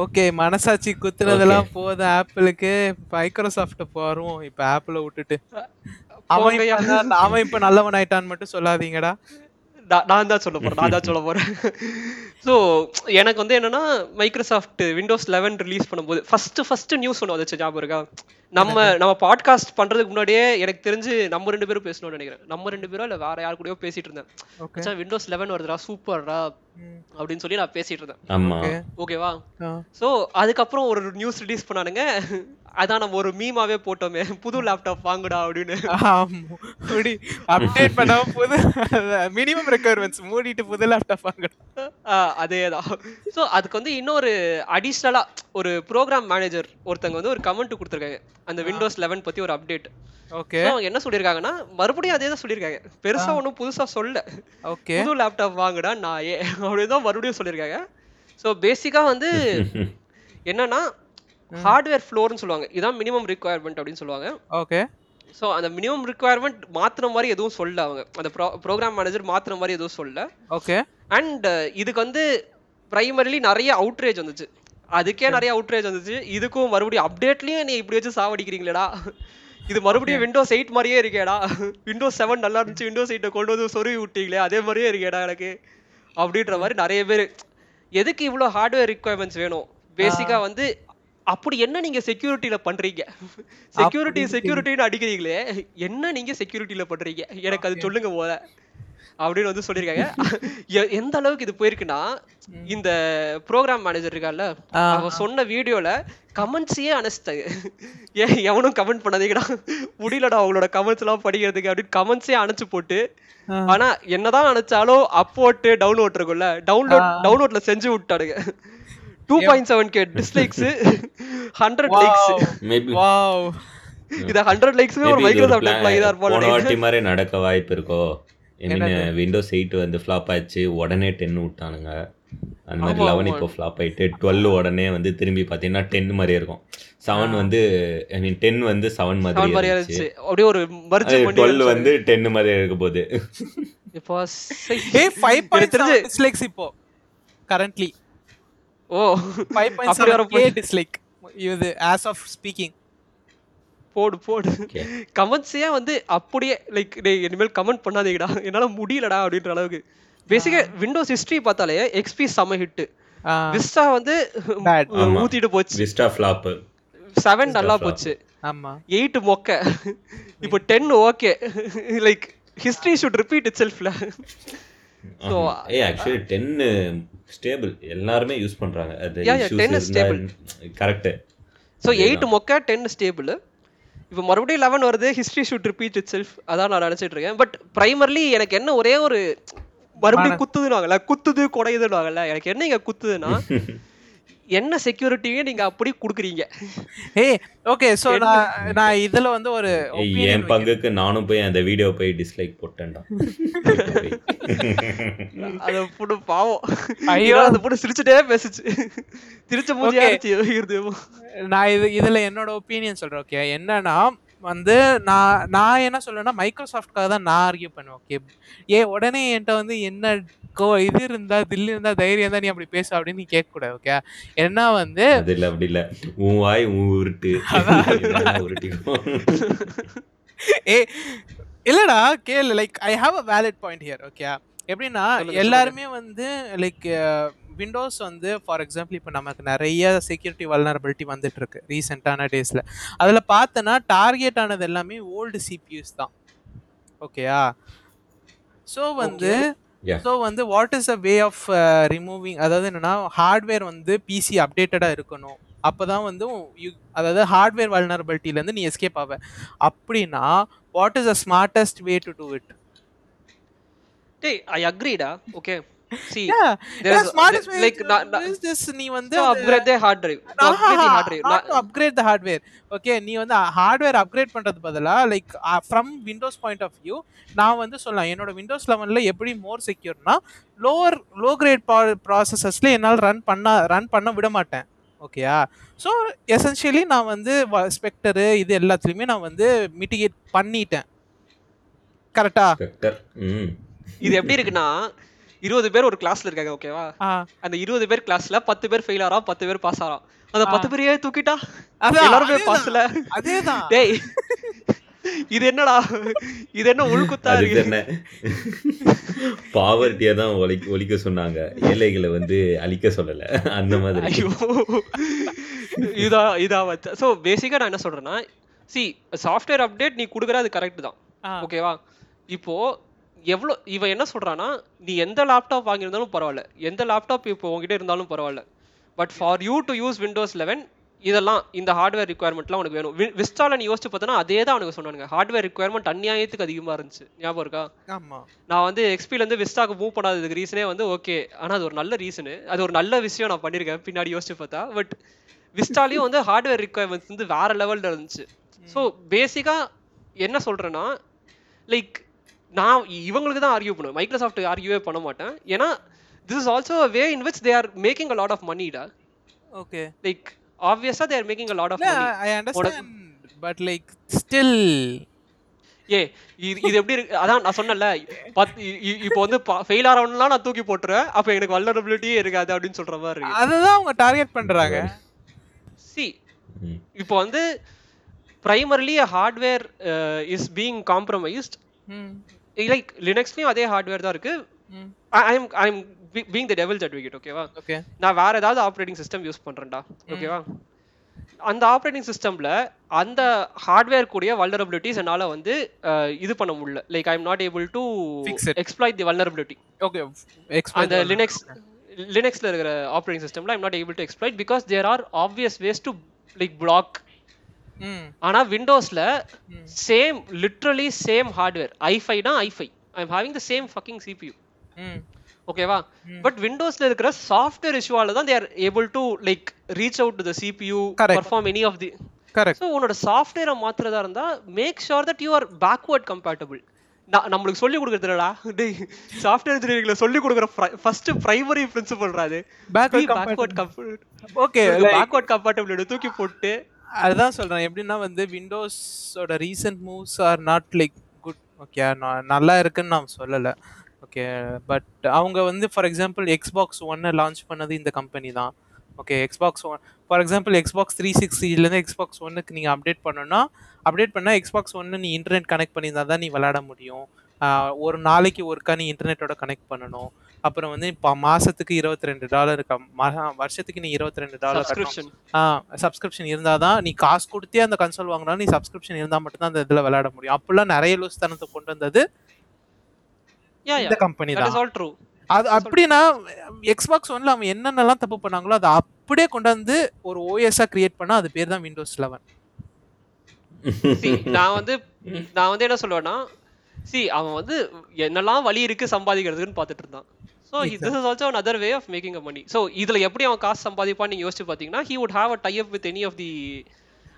Okay மனசாட்சி குத்துனதெல்லாம் போதும். ஆப்பிளுக்கு Microsoft போறோம் இப்ப ஆப்பிள விட்டுட்டு. அவன் அவன் இப்ப நல்லவன் ஆயிட்டான்னு மட்டும் சொல்லாதீங்கடா. நான் நான் தான் சொல்ல போறேன் நான் தான் சொல்ல போறேன். ஸோ எனக்கு வந்து என்னன்னா மைக்ரோசாஃப்ட் விண்டோஸ் லெவன் ரிலீஸ் பண்ணும்போது ஃபர்ஸ்ட் ஃபர்ஸ்ட் நியூஸ் ஒன்று வந்துச்சு ஞாபகம் இருக்கா? நம்ம நம்ம பாட்காஸ்ட் பண்றதுக்கு முன்னாடியே எனக்கு தெரிஞ்சு நம்ம ரெண்டு பேரும் பேசணும்னு நினைக்கிறேன். நம்ம ரெண்டு பேரும் இல்ல வேற யார் கூடயோ பேசிட்டு இருந்தேன். விண்டோஸ் லெவன் வருதுடா சூப்பர்டா அப்படின்னு சொல்லி நான் பேசிட்டு இருந்தேன். ஓகேவா ஸோ அதுக்கப்புறம் ஒரு நியூஸ் ரிலீஸ் பண்ணானுங்க. அதான் நம்ம ஒரு மீமாவே போட்டோமே. புது லேப்டாப் வாங்குடா அப்படின்னு. அப்டேட் பண்ணாம புது மினிமம் ரெக்குயர்மெண்ட்ஸ் மூடிட்டு புது லேப்டாப் ஆஹ் அதேதான். ஸோ அதுக்கு வந்து இன்னொரு அடிஷ்னலா ஒரு ப்ரோக்ராம் மேனேஜர் ஒருத்தங்க வந்து ஒரு கமெண்ட் கொடுத்துருக்காங்க. அந்த விண்டோஸ் லெவன் பத்தி ஒரு அப்டேட் ஓகே அவங்க என்ன சொல்லியிருக்காங்கன்னா மறுபடியும் அதே தான் சொல்லியிருக்காங்க. பெருசா ஒன்றும் புதுசா சொல்ல ஓகே புது லேப்டாப் வாங்குடா நான் ஏ அப்படின்னு தான் மறுபடியும் சொல்லியிருக்காங்க. ஸோ பேசிக்கா வந்து என்னன்னா ஹார்ட்வேர் ஃப்ளோர்னு சொல்லுவாங்க. இதான் மினிமம் ரிக்குவயர்மெண்ட் அப்படின்னு சொல்லுவாங்க. ஓகே. ஸோ அந்த மினிமம் ரிக்குவயர்மெண்ட் மாத்துற மாதிரி எதுவும் சொல்ல அவங்க. அந்த ப்ரோக்ராம் மேனேஜர் மாத்துற மாதிரி எதுவும் சொல்ல ஓகே. அண்ட் இதுக்கு வந்து பிரைமரிலி நிறைய அவுட்ரேஜ் வந்துச்சு. அதுக்கே நிறைய அவுட்ரேஜ் வந்துச்சு. இதுக்கும் மறுபடியும் அப்டேட்லயும் நீ இப்படி வச்சு சாவடிக்கிறீங்களேடா. இது மறுபடியும் விண்டோஸ் எயிட் மாதிரியே இருக்கேடா. விண்டோஸ் செவன் நல்லா இருந்துச்சு. விண்டோஸ் எயிட்டை கொண்டு வந்து சொருவி விட்டீங்களே அதே மாதிரியே இருக்கேடா எனக்கு. அப்படின்ற மாதிரி நிறைய பேர் எதுக்கு இவ்வளோ ஹார்ட்வேர் ரிக்குவயர்மெண்ட்ஸ் வேணும்? பேசிக்கா வந்து அப்படி என்ன நீங்க செக்யூரிட்டியில பண்றீங்க? செக்யூரிட்டி செக்யூரிட்டின்னு அடிக்கிறீங்களே என்ன நீங்க செக்யூரிட்டியில பண்றீங்க? எனக்கு அது சொல்லுங்க போல. அப்படின்னு வந்து சொல்லியிருக்காங்க. எந்த அளவுக்கு இது போயிருக்குன்னா இந்த ப்ரோக்ராம் மேனேஜர் இருக்கான்ல ஆ. அவன் சொன்ன வீடியோல கமெண்ட்ஸையே அணைச்சிட்டாங்க ஏன் எவனும் கமெண்ட் பண்ணாதீங்கடா. முடியலடா அவங்களோட கமெண்ட்ஸ் எல்லாம் படிக்கிறதுக்கு அப்படின்னு கமெண்ட்ஸே அணைச்சு போட்டு. ஆனா என்னதான் அணைச்சாலும் அப்போட்டு டவுன்லோட் இருக்கும்ல. டவுன்லோட் டவுன்லோட்ல செஞ்சு விட்டானுங்க. Two point seven K dislikes hundred likes maybe wow இத ஹண்ட்ரட் லைக்ஸ்மே ஒரு மைக்ரோசாஃப்ட் எம்ப்ளாயி தான் போன இருப்பான் வாட்டி மாதிரி நடக்க வாய்ப்பு இருக்கோ? விண்டோஸ் எயிட் வந்து ஃப்ளாப் ஆயிடுச்சு உடனே டென் விட்டானுங்க. அந்த மாதிரி லெவன். இப்போ ஃப்ளாப் ஆயிட்டு டுவெல் உடனே வந்து திரும்பி பார்த்தீங்கன்னா டென் மாதிரியே இருக்கும். செவன் வந்து ஐ மீன் டென் வந்து செவன் மாதிரி இருந்துச்சு. அப்படியே ஒரு மர்ஜ் டுவெல் வந்து டென் மாதிரி இருக்க போகுது. இப்போ சை. ஏ 5.7 தெரிஞ்சு டிஸ்லைக்ஸ் இப்போ கரண்ட்லி ஓ 5.7 அப்படி வர கே டிஸ்லைக் இது ஆஸ் ஆஃப் ஸ்பீக்கிங் போடு போடு. கமெண்ட்ஸே வந்து அப்படியே லைக் இனிமேல் கமெண்ட் பண்ணாதீங்கடா. என்னால முடியலடா அப்படின்ற அளவுக்கு. பேசிக்கா விண்டோஸ் ஹிஸ்டரி பார்த்தாலே எக்ஸ்பி செம ஹிட் விஸ்டா வந்து. ஊத்திட்டு போச்சு. விஸ்டா ஃப்ளாப் செவன் நல்லா flop. போச்சு. ஆமா. எயிட் மொக்க. இப்போ ten okay like history should repeat it செல்ஃப்ல So, ஏ ஆக்சுவலி டென் ஸ்டேபிள் எல்லாருமே யூஸ் பண்றாங்க. அது Yeah, yeah, 10 is stable. Correct so eight மொக்க டென் ஸ்டேபிள் இப்போ மறுபடியும் லெவன் வருது history should repeat itself அதான் நான் நினச்சிட்டு இருக்கேன். பட் பிரைமர்லி எனக்கு என்ன ஒரே ஒரு மறுபடியும் குத்துதுன்னு குத்துது குடையுதுன்னு எனக்கு என்ன இங்க குத்துதுன்னா என்ன செக்யூரிட்டியே நீங்க அப்படி கொடுக்குறீங்க? ஏய் ஓகே சோ நான் நான் இதுல வந்து ஒரு என் பங்குக்கு நானும் போய் அந்த வீடியோ போய் டிஸ்லைக் போட்டேன்டா. அத புடு பாவம். ஐயோ. அந்த புடு சிரிச்சுட்டே பேசுச்சு. திருச்ச மூஞ்சியா Okay. இருந்துச்சு இருது நான் இது இதுல என்னோட ஒப்பீனியன் சொல்றேன் ஓகே என்னன்னா வந்து நான் நான் என்ன சொல்றேன்னா மைக்ரோசாஃப்ட்காக தான் நான் ஆர்கியூ பண்ணுவேன் ஓகே ஏ உடனே என்கிட்ட வந்து என்ன கோ இது இருந்தா தில்லு இருந்தா தைரியம் இருந்தா நீ அப்படி பேசு அப்படின்னு நீ கேட்க கூடாது ஓகே என்ன வந்து அது இல்ல அப்படி இல்ல. உன் வாய் உன் உருட்டு. ஏ இல்லடா கேளு. Like I have a valid point here okay எப்படின்னா எல்லாருமே வந்து லைக் விண்டோஸ் வந்து ஃபார் எக்ஸாம்பிள் இப்போ நமக்கு நிறைய செக்யூரிட்டி வல்னரபிலிட்டி வந்துட்டு இருக்கு ரீசெண்டான டேஸில் அதில் பார்த்தோன்னா டார்கெட் ஆனது எல்லாமே ஓல்டு சிபியூஸ் தான் ஓகேயா ஸோ வந்து. ஸோ வந்து what is a way of removing அதாவது என்னன்னா ஹார்ட்வேர் வந்து பிசி அப்டேட்டடாக இருக்கணும். அப்போ தான் வந்து you- அதாவது ஹார்ட்வேர் வல்னரபிலிட்டிலேருந்து நீ எஸ்கேப் ஆவ. அப்படின்னா what is a smartest way to do it டேய் I அக்ரிடா okay see Yeah, There yeah, is- smartest there- way like, to na- do na- is this, நீ வந்து to upgrade the hard drive to upgrade the hard drive not to upgrade the hardware okay நீ வந்து hardware upgrade பண்றது பதிலா like from Windows point of view நான் வந்து சொல்லலாம் என்னோட விண்டோஸ் லெவனில் எப்படி மோர் செக்யூர்னா லோவர் லோ கிரேட் ப்ராசஸஸ்ல என்னால் ரன் பண்ண ரன் பண்ண விட மாட்டேன். ஓகேயா ஸோ எசென்ஷியலி நான் வந்து ஸ்பெக்டரு இது எல்லாத்துலேயுமே நான் வந்து மிட்டிகேட் பண்ணிட்டேன். கரெக்டா வெக்டர் ம். இது எப்படி இருக்குன்னா இருபது பேர் ஒரு கிளாஸ்ல இருக்காங்க ஓகேவா அந்த இருபது பேர் கிளாஸ்ல பத்து பேர் ஃபெயில் ஆறா பத்து பேர் பாஸ் ஆறாம் அந்த பத்து பேரையே தூக்கிட்டா? எல்லாருமே. பாஸ்ல அதேதான். டேய் இது என்னடா? இது என்ன உள்குத்தா இருக்கு? என்ன? பாவர்ட்டியை தான் ஒழிக்க ஒழிக்க சொன்னாங்க. ஏழைகளை வந்து அழிக்க சொல்லல. அந்த மாதிரி. ஐயோ. இதா இதா வச்ச ஸோ பேசிக்கா நான் என்ன சொல்றேன்னா சி சாஃப்ட்வேர் அப்டேட் நீ கொடுக்குற அது கரெக்ட் தான். ஓகேவா இப்போ எவ்வளோ இவன் என்ன சொல்றான்னா நீ எந்த லேப்டாப் வாங்கியிருந்தாலும் பரவாயில்ல. எந்த லேப்டாப் இப்போ உங்ககிட்ட இருந்தாலும் பரவாயில்ல. But for you to use Windows eleven இதெல்லாம் இந்த ஹார்ட்வேர் ரிக்குவயர்மெண்ட்லாம் உனக்கு வேணும். விஸ்டால நீ யோசிச்சு பார்த்தனா அதே தான் அவனுக்கு சொன்னானுங்க. ஹார்ட்வேர் ரிக்குவயர்மெண்ட் அநியாயத்துக்கு அதிகமா இருந்துச்சு. ஞாபகம் இருக்கா? நான் வந்து எக்ஸ்பில இருந்து விஸ்டாக்கு மூவ் பண்ணாததுக்கு ரீசனே வந்து ஓகே ஆனா அது ஒரு நல்ல ரீசனு அது ஒரு நல்ல விஷயம் நான் பண்ணியிருக்கேன் பின்னாடி யோசிச்சு பார்த்தா. பட் விஸ்டாலையும் வந்து ஹார்ட்வேர் ரிக்குவயர்மெண்ட்ஸ் வந்து வேற லெவல்ல இருந்துச்சு. ஸோ பேசிக்கா என்ன சொல்றேன்னா லைக் நான் இவங்களுக்கு தான் ஆர்கியூ பண்ணுவேன். மைக்ரோசாஃப்ட் ஆர்கியூவே பண்ண மாட்டேன். ஏன்னா this is also way in which they are making a lot of மணிடா okay like ஆப்வியஸா they are making a lot of money I understand but like still ஏ இது இது எப்படி இருக்கு? அதான் நான் சொன்னேன்ல பத் இ- இ- இப்போ வந்து ஃபெயில் ஆகிறவன்லாம் நான் தூக்கி போட்டுருவேன். அப்போ எனக்கு வல்லரபிலிட்டியே இருக்காது அப்படின்னு சொல்ற மாதிரி இருக்கு. அததான் அவங்க டார்கெட் பண்றாங்க. சி. இப்போ வந்து primarily hardware is being compromised like லினக்ஸ்லயும் அதே ஹார்ட்வேர் தான் இருக்கு. ம். I am I am being the devil's advocate ஓகேவா ஓகே நான் வேற ஏதாவது ஆப்ரேட்டிங் சிஸ்டம் யூஸ் பண்றேன்டா ஓகேவா அந்த ஆப்ரேட்டிங் சிஸ்டம்ல அந்த ஹார்ட்வேர் கூடிய வல்னரபிலிட்டிஸ் என்னால வந்து இது பண்ண முடியல. Like I am not able to. Exploit the vulnerability okay அந்த லினக்ஸ் லினக்ஸ்ல இருக்கிற ஆப்ரேட்டிங் சிஸ்டம்ல I'm not able to exploit because there are obvious ways to like block ஆனா விண்டோஸ்ல சேம் லிட்ரலி சேம் ஹார்ட்வேர் ஐஃபை தான் ஐஃபை I am having the same fucking CPU ஓகேவா but விண்டோஸ்ல இருக்கிற சாஃப்ட்வேர் இஷ்யூவால தான் they're able to like reach out to the CPU Correct. Perform any of the correct so உன்னோட சாஃப்ட்வேரை மாத்துறதா இருந்தா make sure that you are backward compatible நம்மளுக்கு சொல்லி கொடுக்குறதுலடா டேய் சாஃப்ட்வேர் இன்ஜினியரிங்ல சொல்லி கொடுக்குற ஃபர்ஸ்ட் பிரைமரி பிரின்சிபல் அது. Backward backward okay backward compatible தூக்கி போட்டு அதுதான் சொல்கிறேன் எப்படின்னா வந்து விண்டோஸோட recent moves are not like good okay நல்லா இருக்குன்னு நான் சொல்லலை. ஓகே பட் அவங்க வந்து ஃபார் எக்ஸாம்பிள் எக்ஸ்பாக்ஸ் ஒன்னை லான்ச் பண்ணது இந்த கம்பெனி தான். Okay Xbox one for example Xbox three சிக்ஸ்டிலேருந்து Xbox ஒன்னுக்கு நீங்கள் அப்டேட் பண்ணணும்னா அப்டேட் பண்ணால் எக்ஸ்பாக்ஸ் ஒன்று நீ இன்டர்நெட் கனெக்ட் பண்ணியிருந்தா தான் நீ விளாட முடியும். ஒரு நாளைக்கு ஒருக்கா நீ இன்டர்நெட்டோட கனெக்ட் பண்ணணும். அப்புறம் வந்து இப்போ மாதத்துக்கு இருபத்தி ரெண்டு டாலர் வருஷத்துக்கு நீ இருபத்தி ரெண்டு டாலர் சப்ஸ்கிரிப்ஷன் சப்ஸ்கிரிப்ஷன் இருந்தால் தான் நீ காசு கொடுத்தே அந்த கன்சோல் வாங்கினாலும் நீ சப்ஸ்கிரிப்ஷன் இருந்தால் மட்டும்தான் அந்த இதில் விளையாட முடியும். அப்பெல்லாம் நிறைய லூஸ் தனத்தை கொண்டு வந்தது இந்த கம்பெனி தான். அது அப்படின்னா எக்ஸ்பாக்ஸ் ஒன்ல அவன் என்னென்னலாம் தப்பு பண்ணாங்களோ அதை அப்படியே கொண்டு வந்து ஒரு ஓஎஸ்ஆ கிரியேட் பண்ணா அது பேர் தான் விண்டோஸ் லெவன் நான் வந்து நான் வந்து என்ன சொல்லுவேன்னா சி அவன் வந்து என்னெல்லாம் வழி இருக்கு சம்பாதிக்கிறதுக்குன்னு பார்த்துட்டு இருந்தான். So this is also another way of making a money so இதுல எப்படி அவன் காசு சம்பாதிப்பான்னு நீங்க யோசிச்சு பார்த்தீங்கன்னா he would have a tie up with any of the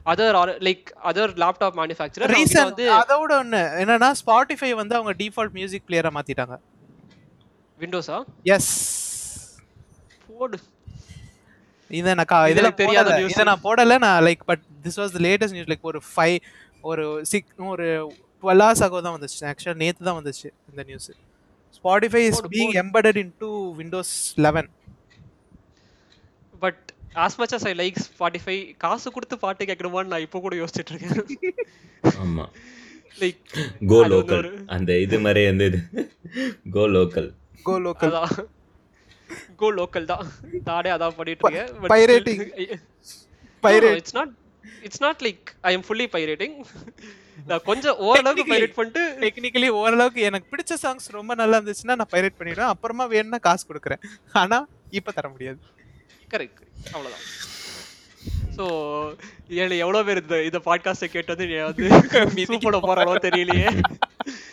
other like other laptop manufacturer reason வந்து அதோட ஒன்று என்னன்னா ஸ்பாட்டிஃபை வந்து அவங்க டிஃபால்ட் மியூசிக் பிளேயரை மாத்திட்டாங்க. விண்டோஸா எஸ் போடு இதை நான் கா- இது இதெல்லாம் எனக்கு தெரியாத. இதை நான் போடல நான் like but this was the latest news like ஒரு ஃபைவ் ஒரு சிக் ஒரு டுவெல் ஹவர்ஸ் ஆகோ தான் வந்துச்சு. ஆக்சுவலாக நேற்று தான் வந்துச்சு இந்த நியூஸ் இஸ் போடு, being embedded into Windows eleven but as much as I like Spotify காசு கொடுத்து பாட்டு கேட்கணுமான்னு நான் இப்போ கூட யோசிச்சுட்டு இருக்கேன். ஆமா. லைக் கோ லோக்கல் அந்த இது மாதிரி அந்த இது. Go local go local go local தான். நானே அதான் பண்ணிட்டு இருக்கேன். Still- Pirate. It's not it's not like I am fully pirating நான் கொஞ்சம் ஓரளவுக்கு. பைரேட் பண்ணிட்டு டெக்னிக்கலி ஓரளவுக்கு எனக்கு பிடிச்ச சாங்ஸ் ரொம்ப நல்லா இருந்துச்சுன்னா நான் பைரேட் பண்ணிடுவேன். அப்புறமா வேணும்னா காசு கொடுக்குறேன். ஆனா இப்ப தர முடியாது. கரெக்ட் அவ்வளவுதான். ஸோ ஏழு எவ்வளோ பேர் இந்த இந்த பாட்காஸ்ட்டை கேட்டு வந்து நீ வந்து பண்ண போறானோ தெரியலையே.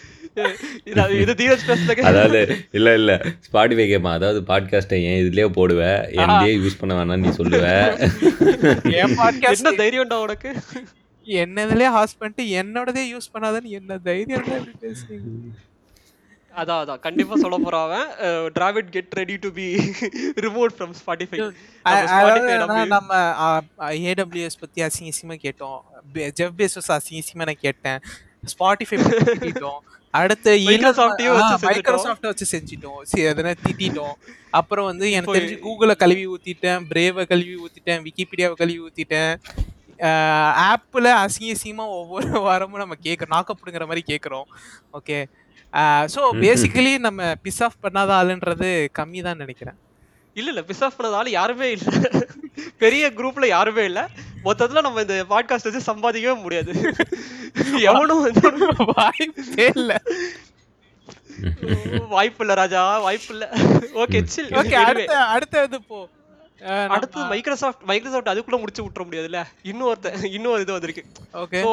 இது இது தீரஜ் பேசுல அதாவது இல்ல இல்ல. ஸ்பாட்டிஃபை கேட்பான் அதாவது பாட்காஸ்ட்டை ஏன் இதுலயே போடுவ என்னையே யூஸ் பண்ண வேணாம்னு நீ சொல்லுவ. என் பாட்காஸ்ட் என்ன தைரியம்டா உனக்கு? என்னதுலயே ஹாஸ் பண்ணிட்டு என்னோடதே யூஸ் பண்ணாதன்னு என்ன தைரியம் பேசுறீங்க? அதான் அதான். கண்டிப்பா சொல்ல போறான் அவன். Dravid get ready to be remove from Spotify நம்ம ஏடபிள்யூஎஸ் பத்தி அசிங்க அசிங்கமா கேட்டோம் ஜெஃப் பேசஸ் அசிங்க அசிங்கமா நான் கேட்டேன். ஸ்பாட்டிஃபை திட்டிட்டோம் அடுத்து. மைக்ரோசாஃப்ட் வச்சு செஞ்சிட்டோம். சரி அதனை திட்டிட்டோம். அப்புறம் வந்து எனக்கு தெரிஞ்சு கூகுளை கழுவி ஊத்திட்டேன் பிரேவை கழுவி ஊத்திட்டேன் விக்கிபீடியாவை கழுவி ஊத்திட்டேன். ஆப்பில் அசிங்க அசிங்கமா ஒவ்வொரு வாரமும் நம்ம கேட்குறோம். நாக்கப்படுங்கிற மாதிரி கேட்குறோம். ஓகே ஸோ பேசிக்கலி நம்ம பிஸ் ஆஃப் பண்ணாத ஆளுன்றது கம்மி தான் நினைக்கிறேன். இல்ல இல்ல. பிஸ் ஆஃப் பண்ணதால யாருமே இல்ல. பெரிய குரூப்ல யாருமே இல்ல. மொத்தத்துல நம்ம இந்த பாட்காஸ்ட் வச்சு சம்பாதிக்கவே முடியாது. எவனும் வந்து வாய்ப்பே இல்லை. வாய்ப்பு இல்ல ராஜா வாய்ப்பு இல்ல. ஓகே சில் ஓகே அடுத்த அடுத்த இது போ. அடுத்து மைக்ரோசாஃப்ட் மைக்ரோசாஃப்ட் அதுக்குள்ள முடிச்சு விட்டுற முடியாதுல்ல? இன்னொருத்த இன்னொரு இது வந்திருக்கு. ஓகே ஸோ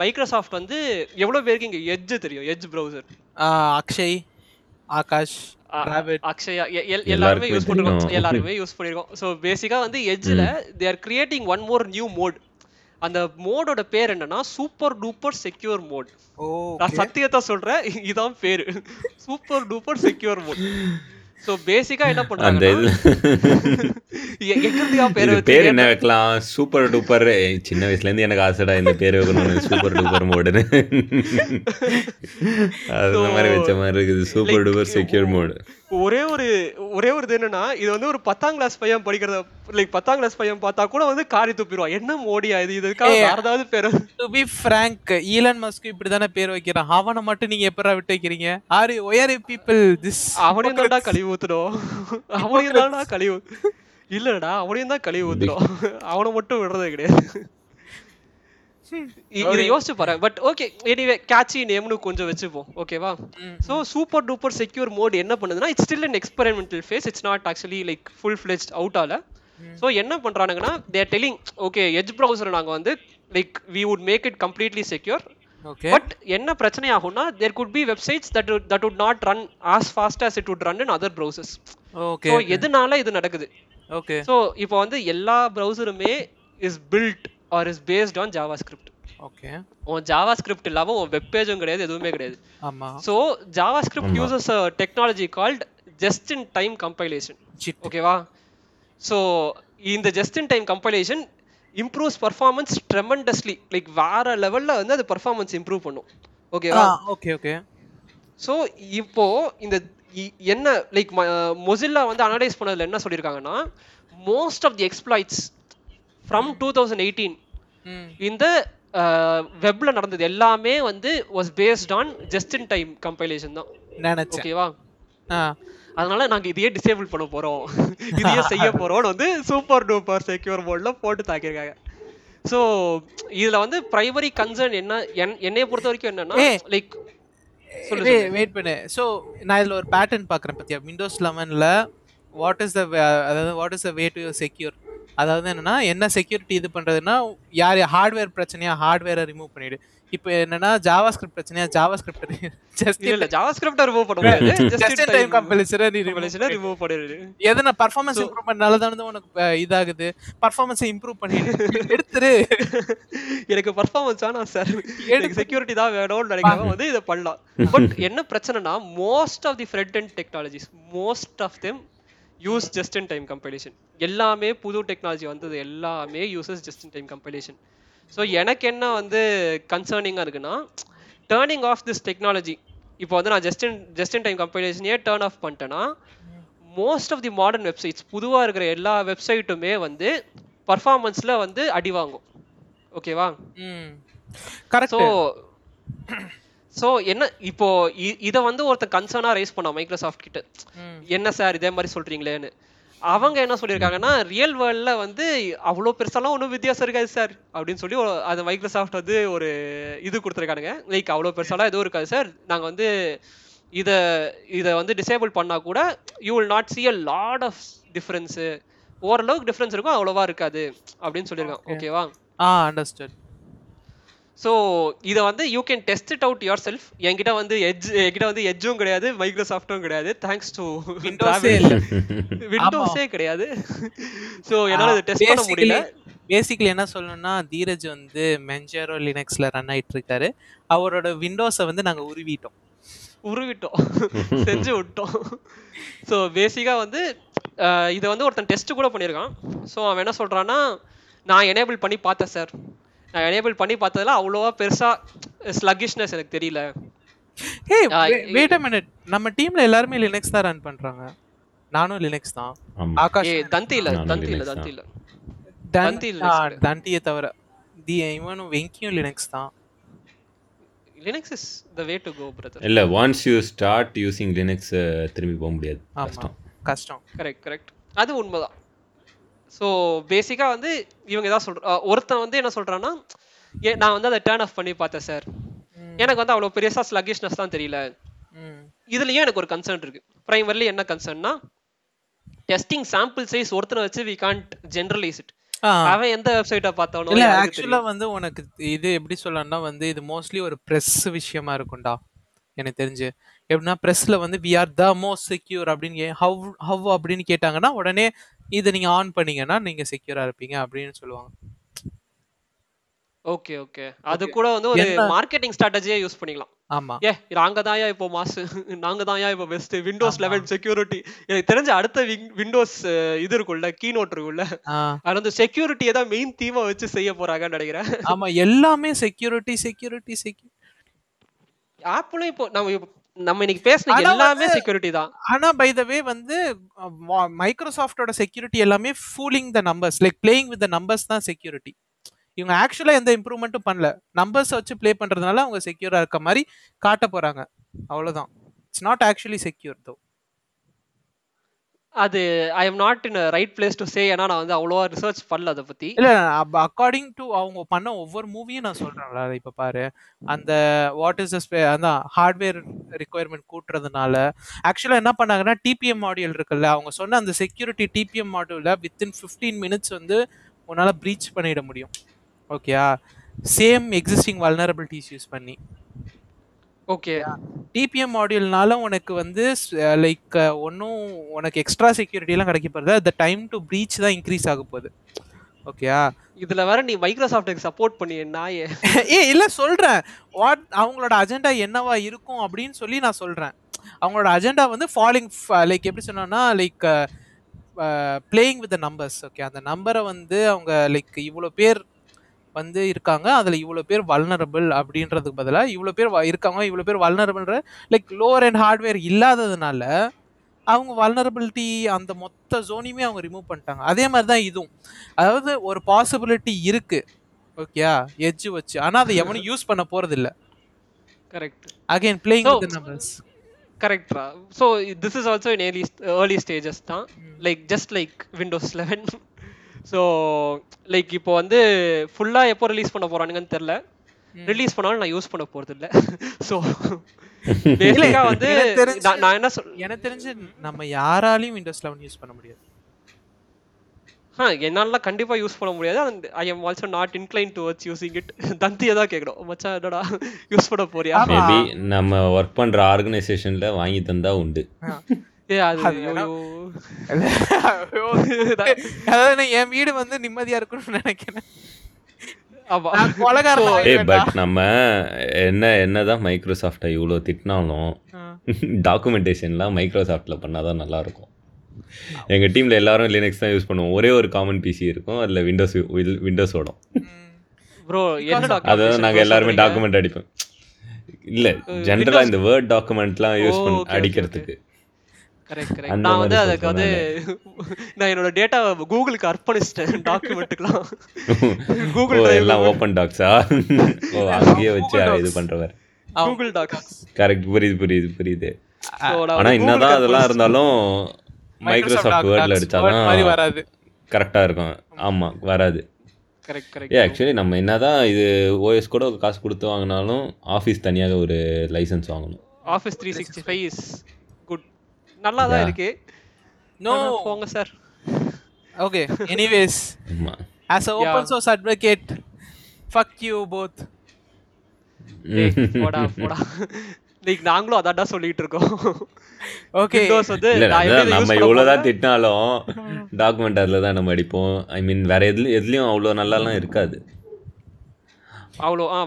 மைக்ரோசாஃப்ட் வந்து எவ்வளவு பேருக்கு இங்க எட்ஜ் தெரியும்? எட்ஜ் ப்ரௌசர் அக்ஷய் ஆகாஷ் அக்ஷயா எல்லாருமே யூஸ் பண்ணிருக்கோம். எல்லாருமே யூஸ் பண்ணிருக்கோம். ஸோ பேசிக்கா வந்து எட்ஜ்ல they are creating one more new mode அந்த மோடோட பேர் என்னன்னா சூப்பர் டூப்பர் செக்யூர் மோட் நான் சத்தியத்தை சொல்றேன். இதான் பேரு. Super duper secure mode so பேசிக்கா என்ன அந்த பண்றாங்க பேர் இது பேர் என்ன வைக்கலாம்? Super duper. சின்ன வயசுல இருந்து எனக்கு ஆசைடா இந்த பேர் வைக்கணும்னு சூப்பர் டூப்பர் மோடுன்னு அது மாதிரி வச்ச மாதிரி இருக்குது. சூப்பர் டூப்பர் செக்யூர் மோடு ஒரே ஒரு ஒரே ஒரு இது என்னன்னா இது வந்து ஒரு பத்தாம் கிளாஸ் பையன் படிக்கிறத லைக் பத்தாம் கிளாஸ் பையன் பார்த்தா கூட வந்து காரி துப்பிடுவான். என்ன மோடியா இது? இதுக்காக ஏதாவது பேரு? To be frank Elon Musk இப்படி தானே பேர் வைக்கிறான். அவனை மட்டும் நீங்க எப்பரா விட்டு வைக்கிறீங்க? ஆர் ஒயர் பீப்பிள் திஸ் அவனையும் தான்டா கழுவி ஊத்துடும் அவனையும் தான்டா கழுவி ஊத்து- இல்லடா அவனையும் தான் கழுவி ஊத்துடும் அவனை மட்டும் விடுறது கிடையாது. இதை யோசிச்சு பாரு. பட் ஓகே எனிவே கேட்சி நேம்னு கொஞ்சம் வச்சுப்போம். ஓகேவா so super duper secure mode என்ன பண்ணுதுன்னா it's still an experimental phase it's not actually like full fledged out ஆல ஸோ என்ன பண்றானுங்கன்னா they're telling okay edge browser நாங்க வந்து like we would make it completely secure but என்ன பிரச்சனை ஆகும்னா there could be websites that that would not run as fast as it would run in other browsers okay எதனால இது நடக்குது? Okay so இப்போ வந்து எல்லா ப்ரௌசருமே is built or is based on JavaScript okay உன் ஜாவா ஸ்கிரிப்ட் இல்லாம உன் web பேஜும் கிடையாது எதுவுமே கிடையாது. ஆமா. So JavaScript uses technology called just in time compilation. ஓகேவா ஸோ இந்த just in time compilation improves performance tremendously like வேற லெவல்ல வந்து அது பர்ஃபார்மன்ஸ் இம்ப்ரூவ் பண்ணும். ஓகேவா ஓகே ஓகே ஸோ இப்போ இந்த என்ன லைக் மொசில்லா வந்து அனலைஸ் பண்ணதுல என்ன சொல்லியிருக்காங்கன்னா most of the exploits from two thousand eighteen இந்த வெப்ல நடந்தது எல்லாமே வந்து was based on just in time compilation தான். நினைச்சேன். ஓகேவா அதனால நாங்க இதையே டிசேபிள் பண்ண போறோம். இதையே செய்ய போறோம்னு வந்து சூப்பர் டூப்பர் செக்யூர் மோட்ல போட்டு தாக்கியிருக்காங்க. ஸோ இதுல வந்து பிரைமரி கன்சர்ன் என்ன என்- என்னைய பொறுத்த வரைக்கும் என்னன்னா. லைக் வெயிட் பண்ணு. ஸோ நான் இதில் ஒரு பேட்டர்ன் பார்க்குறேன் பத்தியா? விண்டோஸ் லெவனில் வாட் இஸ் த அதாவது what is the way to secure அதாவது என்னன்னா என்ன செக்யூரிட்டி இது பண்றதுன்னா யார் ஹார்ட்வேர் பிரச்சனையா ஹார்ட்வேரை ரிமூவ் பண்ணிடு. இப்போ என்னன்னா ஜாவா ஸ்கிரிப்ட் பிரச்சனையா ஜாவா ஸ்கிரிப்ட் ஜஸ்ட் இல்ல ஜாவா ஸ்கிரிப்ட ரிமூவ் பண்ண முடியாது. ஜஸ்ட் இன் டைம் கம்பெலிசரை நீ கம்பைலேஷனை ரிமூவ் பண்ணிடுது எதனா பர்ஃபார்மன்ஸ் இம்ப்ரூவ்மெண்ட்னால தான் வந்து உனக்கு இதாகுது. பர்ஃபார்மன்ஸை இம்ப்ரூவ் பண்ணிடு. எடுத்துரு. எனக்கு பர்ஃபார்மன்ஸ் வேணாம் சார் எனக்கு செக்யூரிட்டி தான் வேணும்னு நினைக்கிறவங்க வந்து இதை பண்ணலாம். பட் என்ன பிரச்சனைனா most of the front end technologies most of them use just in time compilation எல்லாமே புது டெக்னாலஜி வந்தது எல்லாமே uses just in time compilation so எனக்கு என்ன வந்து கன்சர்னிங்காக இருக்குன்னா டேர்னிங் ஆஃப் திஸ் டெக்னாலஜி இப்போ வந்து நான் just in just in time கம்பைலேஷனே turn off பண்ணிட்டேன்னா most of the modern websites பொதுவாக இருக்கிற எல்லா வெப்சைட்டுமே வந்து பர்ஃபார்மன்ஸில் வந்து அடி வாங்கும். ஓகேவா ம். ஸோ கரெக்ட் ஸோ என்ன இப்போ இத வந்து ஒருத்தன் கன்சர்னா ரைஸ் பண்ணான் மைக்ரோசாஃப்ட் கிட்ட. என்ன சார் இதே மாதிரி சொல்றீங்களேன்னு. அவங்க என்ன சொல்லியிருக்காங்கன்னா ரியல் வேர்ல்ட்ல வந்து அவ்வளோ பெருசாலாம் ஒன்றும் வித்தியாசம் இருக்காது சார் அப்படின்னு சொல்லி அது மைக்ரோசாஃப்ட் வந்து ஒரு இது கொடுத்துருக்கானுங்க. லைக் அவ்வளோ பெருசாலாம் எதுவும் இருக்காது சார் நாங்கள் வந்து இதை இதை வந்து டிசேபிள் பண்ணா கூட you will not see a lot of difference ஓரளவுக்கு டிஃப்ரென்ஸ் இருக்கும் அவ்வளோவா இருக்காது அப்படின்னு சொல்லியிருக்கான். ஓகேவா ஆ அண்டர்ஸ்டுட் ஸோ இதை வந்து you can test it out yourself என்கிட்ட வந்து எட்ஜ் என்கிட்ட வந்து எட்ஜும் கிடையாது மைக்ரோசாஃப்ட்டும் கிடையாது. தேங்க்ஸ் டு விண்டோஸே இல்ல விண்டோஸே கிடையாது. ஸோ என்னால் இதை டெஸ்ட் பண்ண முடியல. பேசிக்கலி என்ன சொல்லணும்னா தீரஜ் வந்து மென்ஜாரோ லினக்ஸ்ல ரன் ஆயிட்டு இருக்காரு. அவரோட விண்டோஸை வந்து நாங்க உருவிட்டோம். உருவிட்டோம். செஞ்சு விட்டோம். ஸோ பேசிக்காக வந்து இதை வந்து ஒருத்தன் டெஸ்ட் கூட பண்ணியிருக்கான். ஸோ அவன் என்ன சொல்கிறான்னா நான் எனேபிள் பண்ணி பார்த்தேன் சார் நான் எனேபிள் பண்ணி பார்த்ததுல அவ்வளோவா பெருசா ஸ்லக்கிஷ்னஸ் எனக்கு தெரியல. ஹே வெயிட் அ மினிட் நம்ம டீம்ல எல்லாருமே லினக்ஸ் தான் ரன் பண்றாங்க. நானும் லினக்ஸ் தான். ஆமா. ஆகாஷ் ஏ தந்தி இல்ல தந்தி இல்ல Linux தந்தி. இல்ல. தந்தி Linux தண்டியை தவிர. தி இவனும் வெங்கியும் லினக்ஸ் தான். Linux is the way to go brother இல்ல once you start using Linux திரும்பி போக முடியாது. ஆமா. கஷ்டம். கஷ்டம். கரெக்ட் கரெக்ட் அது உண்மைதான். ஸோ பேசிக்கா வந்து இவங்க தான் சொல்ற ஒருத்தன் வந்து என்ன சொல்றான்னா ஏ நான் வந்து அதை டேர்ன் ஆஃப் பண்ணி பார்த்தேன் சார். எனக்கு வந்து அவ்வளோ பெருசா ஸ்லக்கிஷ்னஸ் தான் தெரியல. இதுலயும் எனக்கு ஒரு கன்சர்ன் இருக்கு. பிரைமர்லி என்ன கன்சர்ன்னா டெஸ்டிங் சாம்பிள் சைஸ் ஒருத்தனை வச்சு வி கான்ட் ஜென்ரலைஸ் இட் அவன் எந்த வெப்சைட்டை பார்த்தானோ இல்ல ஆக்சுவலா வந்து உனக்கு இது எப்படி சொல்லலாம்னா வந்து இது மோஸ்ட்லி ஒரு பிரஸ் விஷயமா இருக்கும்டா எனக்கு தெரிஞ்சு. எப்படின்னா பிரஸ்ல வந்து we are the most secure அப்படின்னு ஹவ் ஹவ் அப்படின்னு கேட்டாங்கன்னா உடனே இதை நீங்க ஆன் பண்ணீங்கன்னா நீங்க செக்யூரா இருப்பீங்க அப்படின்னு சொல்லுவாங்க. ஓகே ஓகே அது கூட வந்து ஒரு மார்க்கெட்டிங் ஸ்ட்ராட்டஜியா யூஸ் பண்ணிக்கலாம். ஆமா. ஏ நாங்க தான்யா இப்போ மாசு? நாங்க தான்யா இப்போ பெஸ்ட் விண்டோஸ் ஆமா. லெவன் செக்யூரிட்டி எனக்கு தெரிஞ்ச அடுத்த விண்டோஸ் இது இருக்குல்ல கீநோட் இருக்குல்ல ஆ, அது வந்து செக்யூரிட்டியை தான் மெயின் தீமா வச்சு செய்ய போறாங்கன்னு நினைக்கிறேன். ஆமா எல்லாமே செக்யூரிட்டி செக்யூரிட்டி செக்யூ ஆப்பிளும் இப்போ நம்ம நம்ம இன்னைக்கு பேசின எல்லாமே செக்யூரிட்டி தான். ஆனா பை த வே வந்து மைக்ரோசாஃப்டோட செக்யூரிட்டி எல்லாமே fooling the numbers like playing with the numbers தான் செக்யூரிட்டி இவங்க ஆக்சுவலா எந்த இம்ப்ரூவ்மெண்ட்டும் பண்ணல. நம்பர்ஸ் வச்சு ப்ளே பண்றதுனால அவங்க செக்யூரா இருக்க மாதிரி காட்ட போறாங்க. அவ்வளவுதான். It's not actually secure though அது I am not in right place to say ஏன்னா நான் வந்து அவ்வளோவா ரிசர்ச் பண்ணல அதை பத்தி. இல்ல அக்கார்டிங் டு அவங்க பண்ண ஒவ்வொரு மூவியும் நான் சொல்றேன்ல இப்ப பாரு. அந்த வாட் இஸ் அந்த ஹார்ட்வேர் ரிக்குயர்மெண்ட் கூட்டுறதுனால ஆக்சுவலா என்ன பண்ணாங்கன்னா டிபிஎம் மாடியூல் இருக்குல்ல அவங்க சொன்ன அந்த செக்யூரிட்டி டிபிஎம் மாடியூல வித்தின் ஃபிஃப்டீன் மினிட்ஸ் வந்து உன்னால ப்ரீச் பண்ணிட முடியும். ஓகேயா சேம் எக்ஸிஸ்டிங் வல்னரபிலிட்டிஸ் யூஸ் பண்ணி. ஓகே டிபிஎம் மாடியூல்னால உனக்கு வந்து லைக் ஒன்றும் உனக்கு எக்ஸ்ட்ரா செக்யூரிட்டிலாம் கிடைக்க போகிறது த டைம் டு ப்ரீச் தான் இன்க்ரீஸ் ஆக போகுது. ஓகேயா இதுல வேற நீ மைக்ரோசாஃப்ட்டுக்கு சப்போர்ட் பண்ணி நாயே. ஏ இல்ல சொல்றேன். வாட் அவங்களோட அஜெண்டா என்னவா இருக்கும் அப்படின்னு சொல்லி நான் சொல்றேன். அவங்களோட அஜெண்டா வந்து ஃபாலிங் லைக் எப்படி சொன்னோம்னா like playing with numbers okay அந்த நம்பரை வந்து அவங்க லைக் இவ்வளோ பேர் வந்து இருக்காங்க. அதில் இவ்வளோ பேர் வல்னரபிள் அப்படின்றதுக்கு பதிலாக இவ்வளோ பேர் இருக்காங்க. இவ்வளோ பேர் வல்னரபிள்ன்ற லைக் லோவர் அண்ட் ஹார்ட்வேர் இல்லாததுனால அவங்க வல்னரபிலிட்டி அந்த மொத்த ஜோனையுமே அவங்க ரிமூவ் பண்ணிட்டாங்க. அதே மாதிரி தான் இதுவும். அதாவது ஒரு பாசிபிலிட்டி இருக்கு. ஓகேயா எட்ஜ் வச்சு. ஆனா அதை எவனும் யூஸ் பண்ண போறது இல்ல correct again playing with numbers கரெக்டா so this is also in early early stages தான். Like just like Windows eleven so like இப்போ வந்து ஃபுல்லாக எப்போ ரிலீஸ் பண்ண போறானுங்கன்னு தெரில ரிலீஸ் பண்ணாலும் நான் யூஸ் பண்ண போறது இல்ல ஸோ பேசிக்காக வந்து நான் என்ன சொல் எனக்கு தெரிஞ்சு நம்ம யாராலையும் விண்டோஸ் லெவன் யூஸ் பண்ண முடியாது. ஆ என்னாலலாம் கண்டிப்பா யூஸ் பண்ண முடியாது. And I am also not incline towards using it தந்தியை தான் கேட்கணும் மச்சான் என்னடா? யூஸ் பண்ண போறியா. மேபி நம்ம ஒர்க் பண்ற ஆர்கனைசேஷன்ல வாங்கி தந்தா உண்டு. அதாவது நான் என் வீடு வந்து நிம்மதியா இருக்கணும்னு நினைக்கிறேன். பட் நம்ம என்ன என்னதான் மைக்ரோசாஃப்டை இவ்வளோ திட்டினாலும். டாக்குமெண்டேஷன்லாம் மைக்ரோசாஃப்ட்ல பண்ணாதான் நல்லா இருக்கும் எங்க டீம்ல எல்லாரும் லினக்ஸ் தான் யூஸ் பண்ணுவோம். ஒரே ஒரு காமன் பிசி இருக்கும். அதுல விண்டோஸ் விண்டோஸ் ஓடும். documentation நாங்க bro எல்லாருமே? டாக்குமெண்ட் அடிப்போம். இல்ல ஜென்ரலா இந்த வேர்ட் டாக்குமெண்ட்லாம் யூஸ் பண்ண அடிக்கிறதுக்கு. நான் வந்து அதுக்கு வந்து நான். என்னோட டேட்டா கூகுளுக்கு அர்ப்பணிச்சிட்டேன். டாக்குமெண்ட்டுக்குலாம் கூகுள் எல்லாம் ஓப்பன் டாக்ஸா ஓ அங்கேயே வச்சு Google இது Docs. பண்றவர். கூகுள் டாக்ஸ் கரெக்ட் புரியுது புரியுது புரியுது. ஆனா என்னதான் Google அதெல்லாம் Docs- இருந்தாலும் மைக்ரோசாஃப்ட் வேர்ட்ல அடிச்சாதான் வராது. கரெக்டா இருக்கும். ஆமா வராது. கரெக்ட் ஏ கரெக்ட் ஆக்சுவலி நம்ம என்னதான் இது ஓஎஸ் கூட காசு கொடுத்து வாங்கினாலும் ஆஃபீஸ் தனியாக ஒரு லைசன்ஸ் வாங்கணும். ஆஃபீஸ் த்ரீ சிக்ஸ்டி ஃபைவ் நல்லா தான். இருக்கு. நோ போங்க sir. Okay anyways a open Yeah. source advocate fuck you both. போடா போடா. லைக் நாங்களும் அதான்டா சொல்லிட்டு இருக்கோம். ஓகே விண்டோஸ் வந்து நம்ம இவ்வளவுதான்? திட்டினாலும் டாக்குமெண்ட் அதில் தான் நம்ம அடிப்போம். ஐ மீன் வேற எதுல எதுலயும் அவ்வளோ நல்லாலாம் இருக்காது. அவ்வளோ ஆ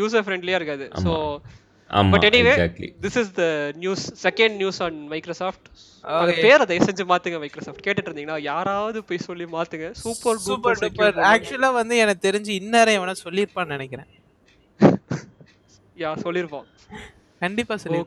யூசர் ஃப்ரெண்ட்லியா இருக்காது. So this is the news second news on Microsoft. பேரை தயவு செஞ்சு மாத்துங்க மைக்ரோசாஃப்ட் கேட்டுட்டு இருந்தீங்கன்னா யாராவது போய் சொல்லி மாத்துங்க. சூப்பர் சூப்பர் டூப்பர் ஆக்சுவலா வந்து எனக்கு தெரிஞ்சு இன்னரே எவனா சொல்லியிருப்பான்னு நினைக்கிறேன். யா சொல்லிருப்போம் கண்டிப்பா சொல்லி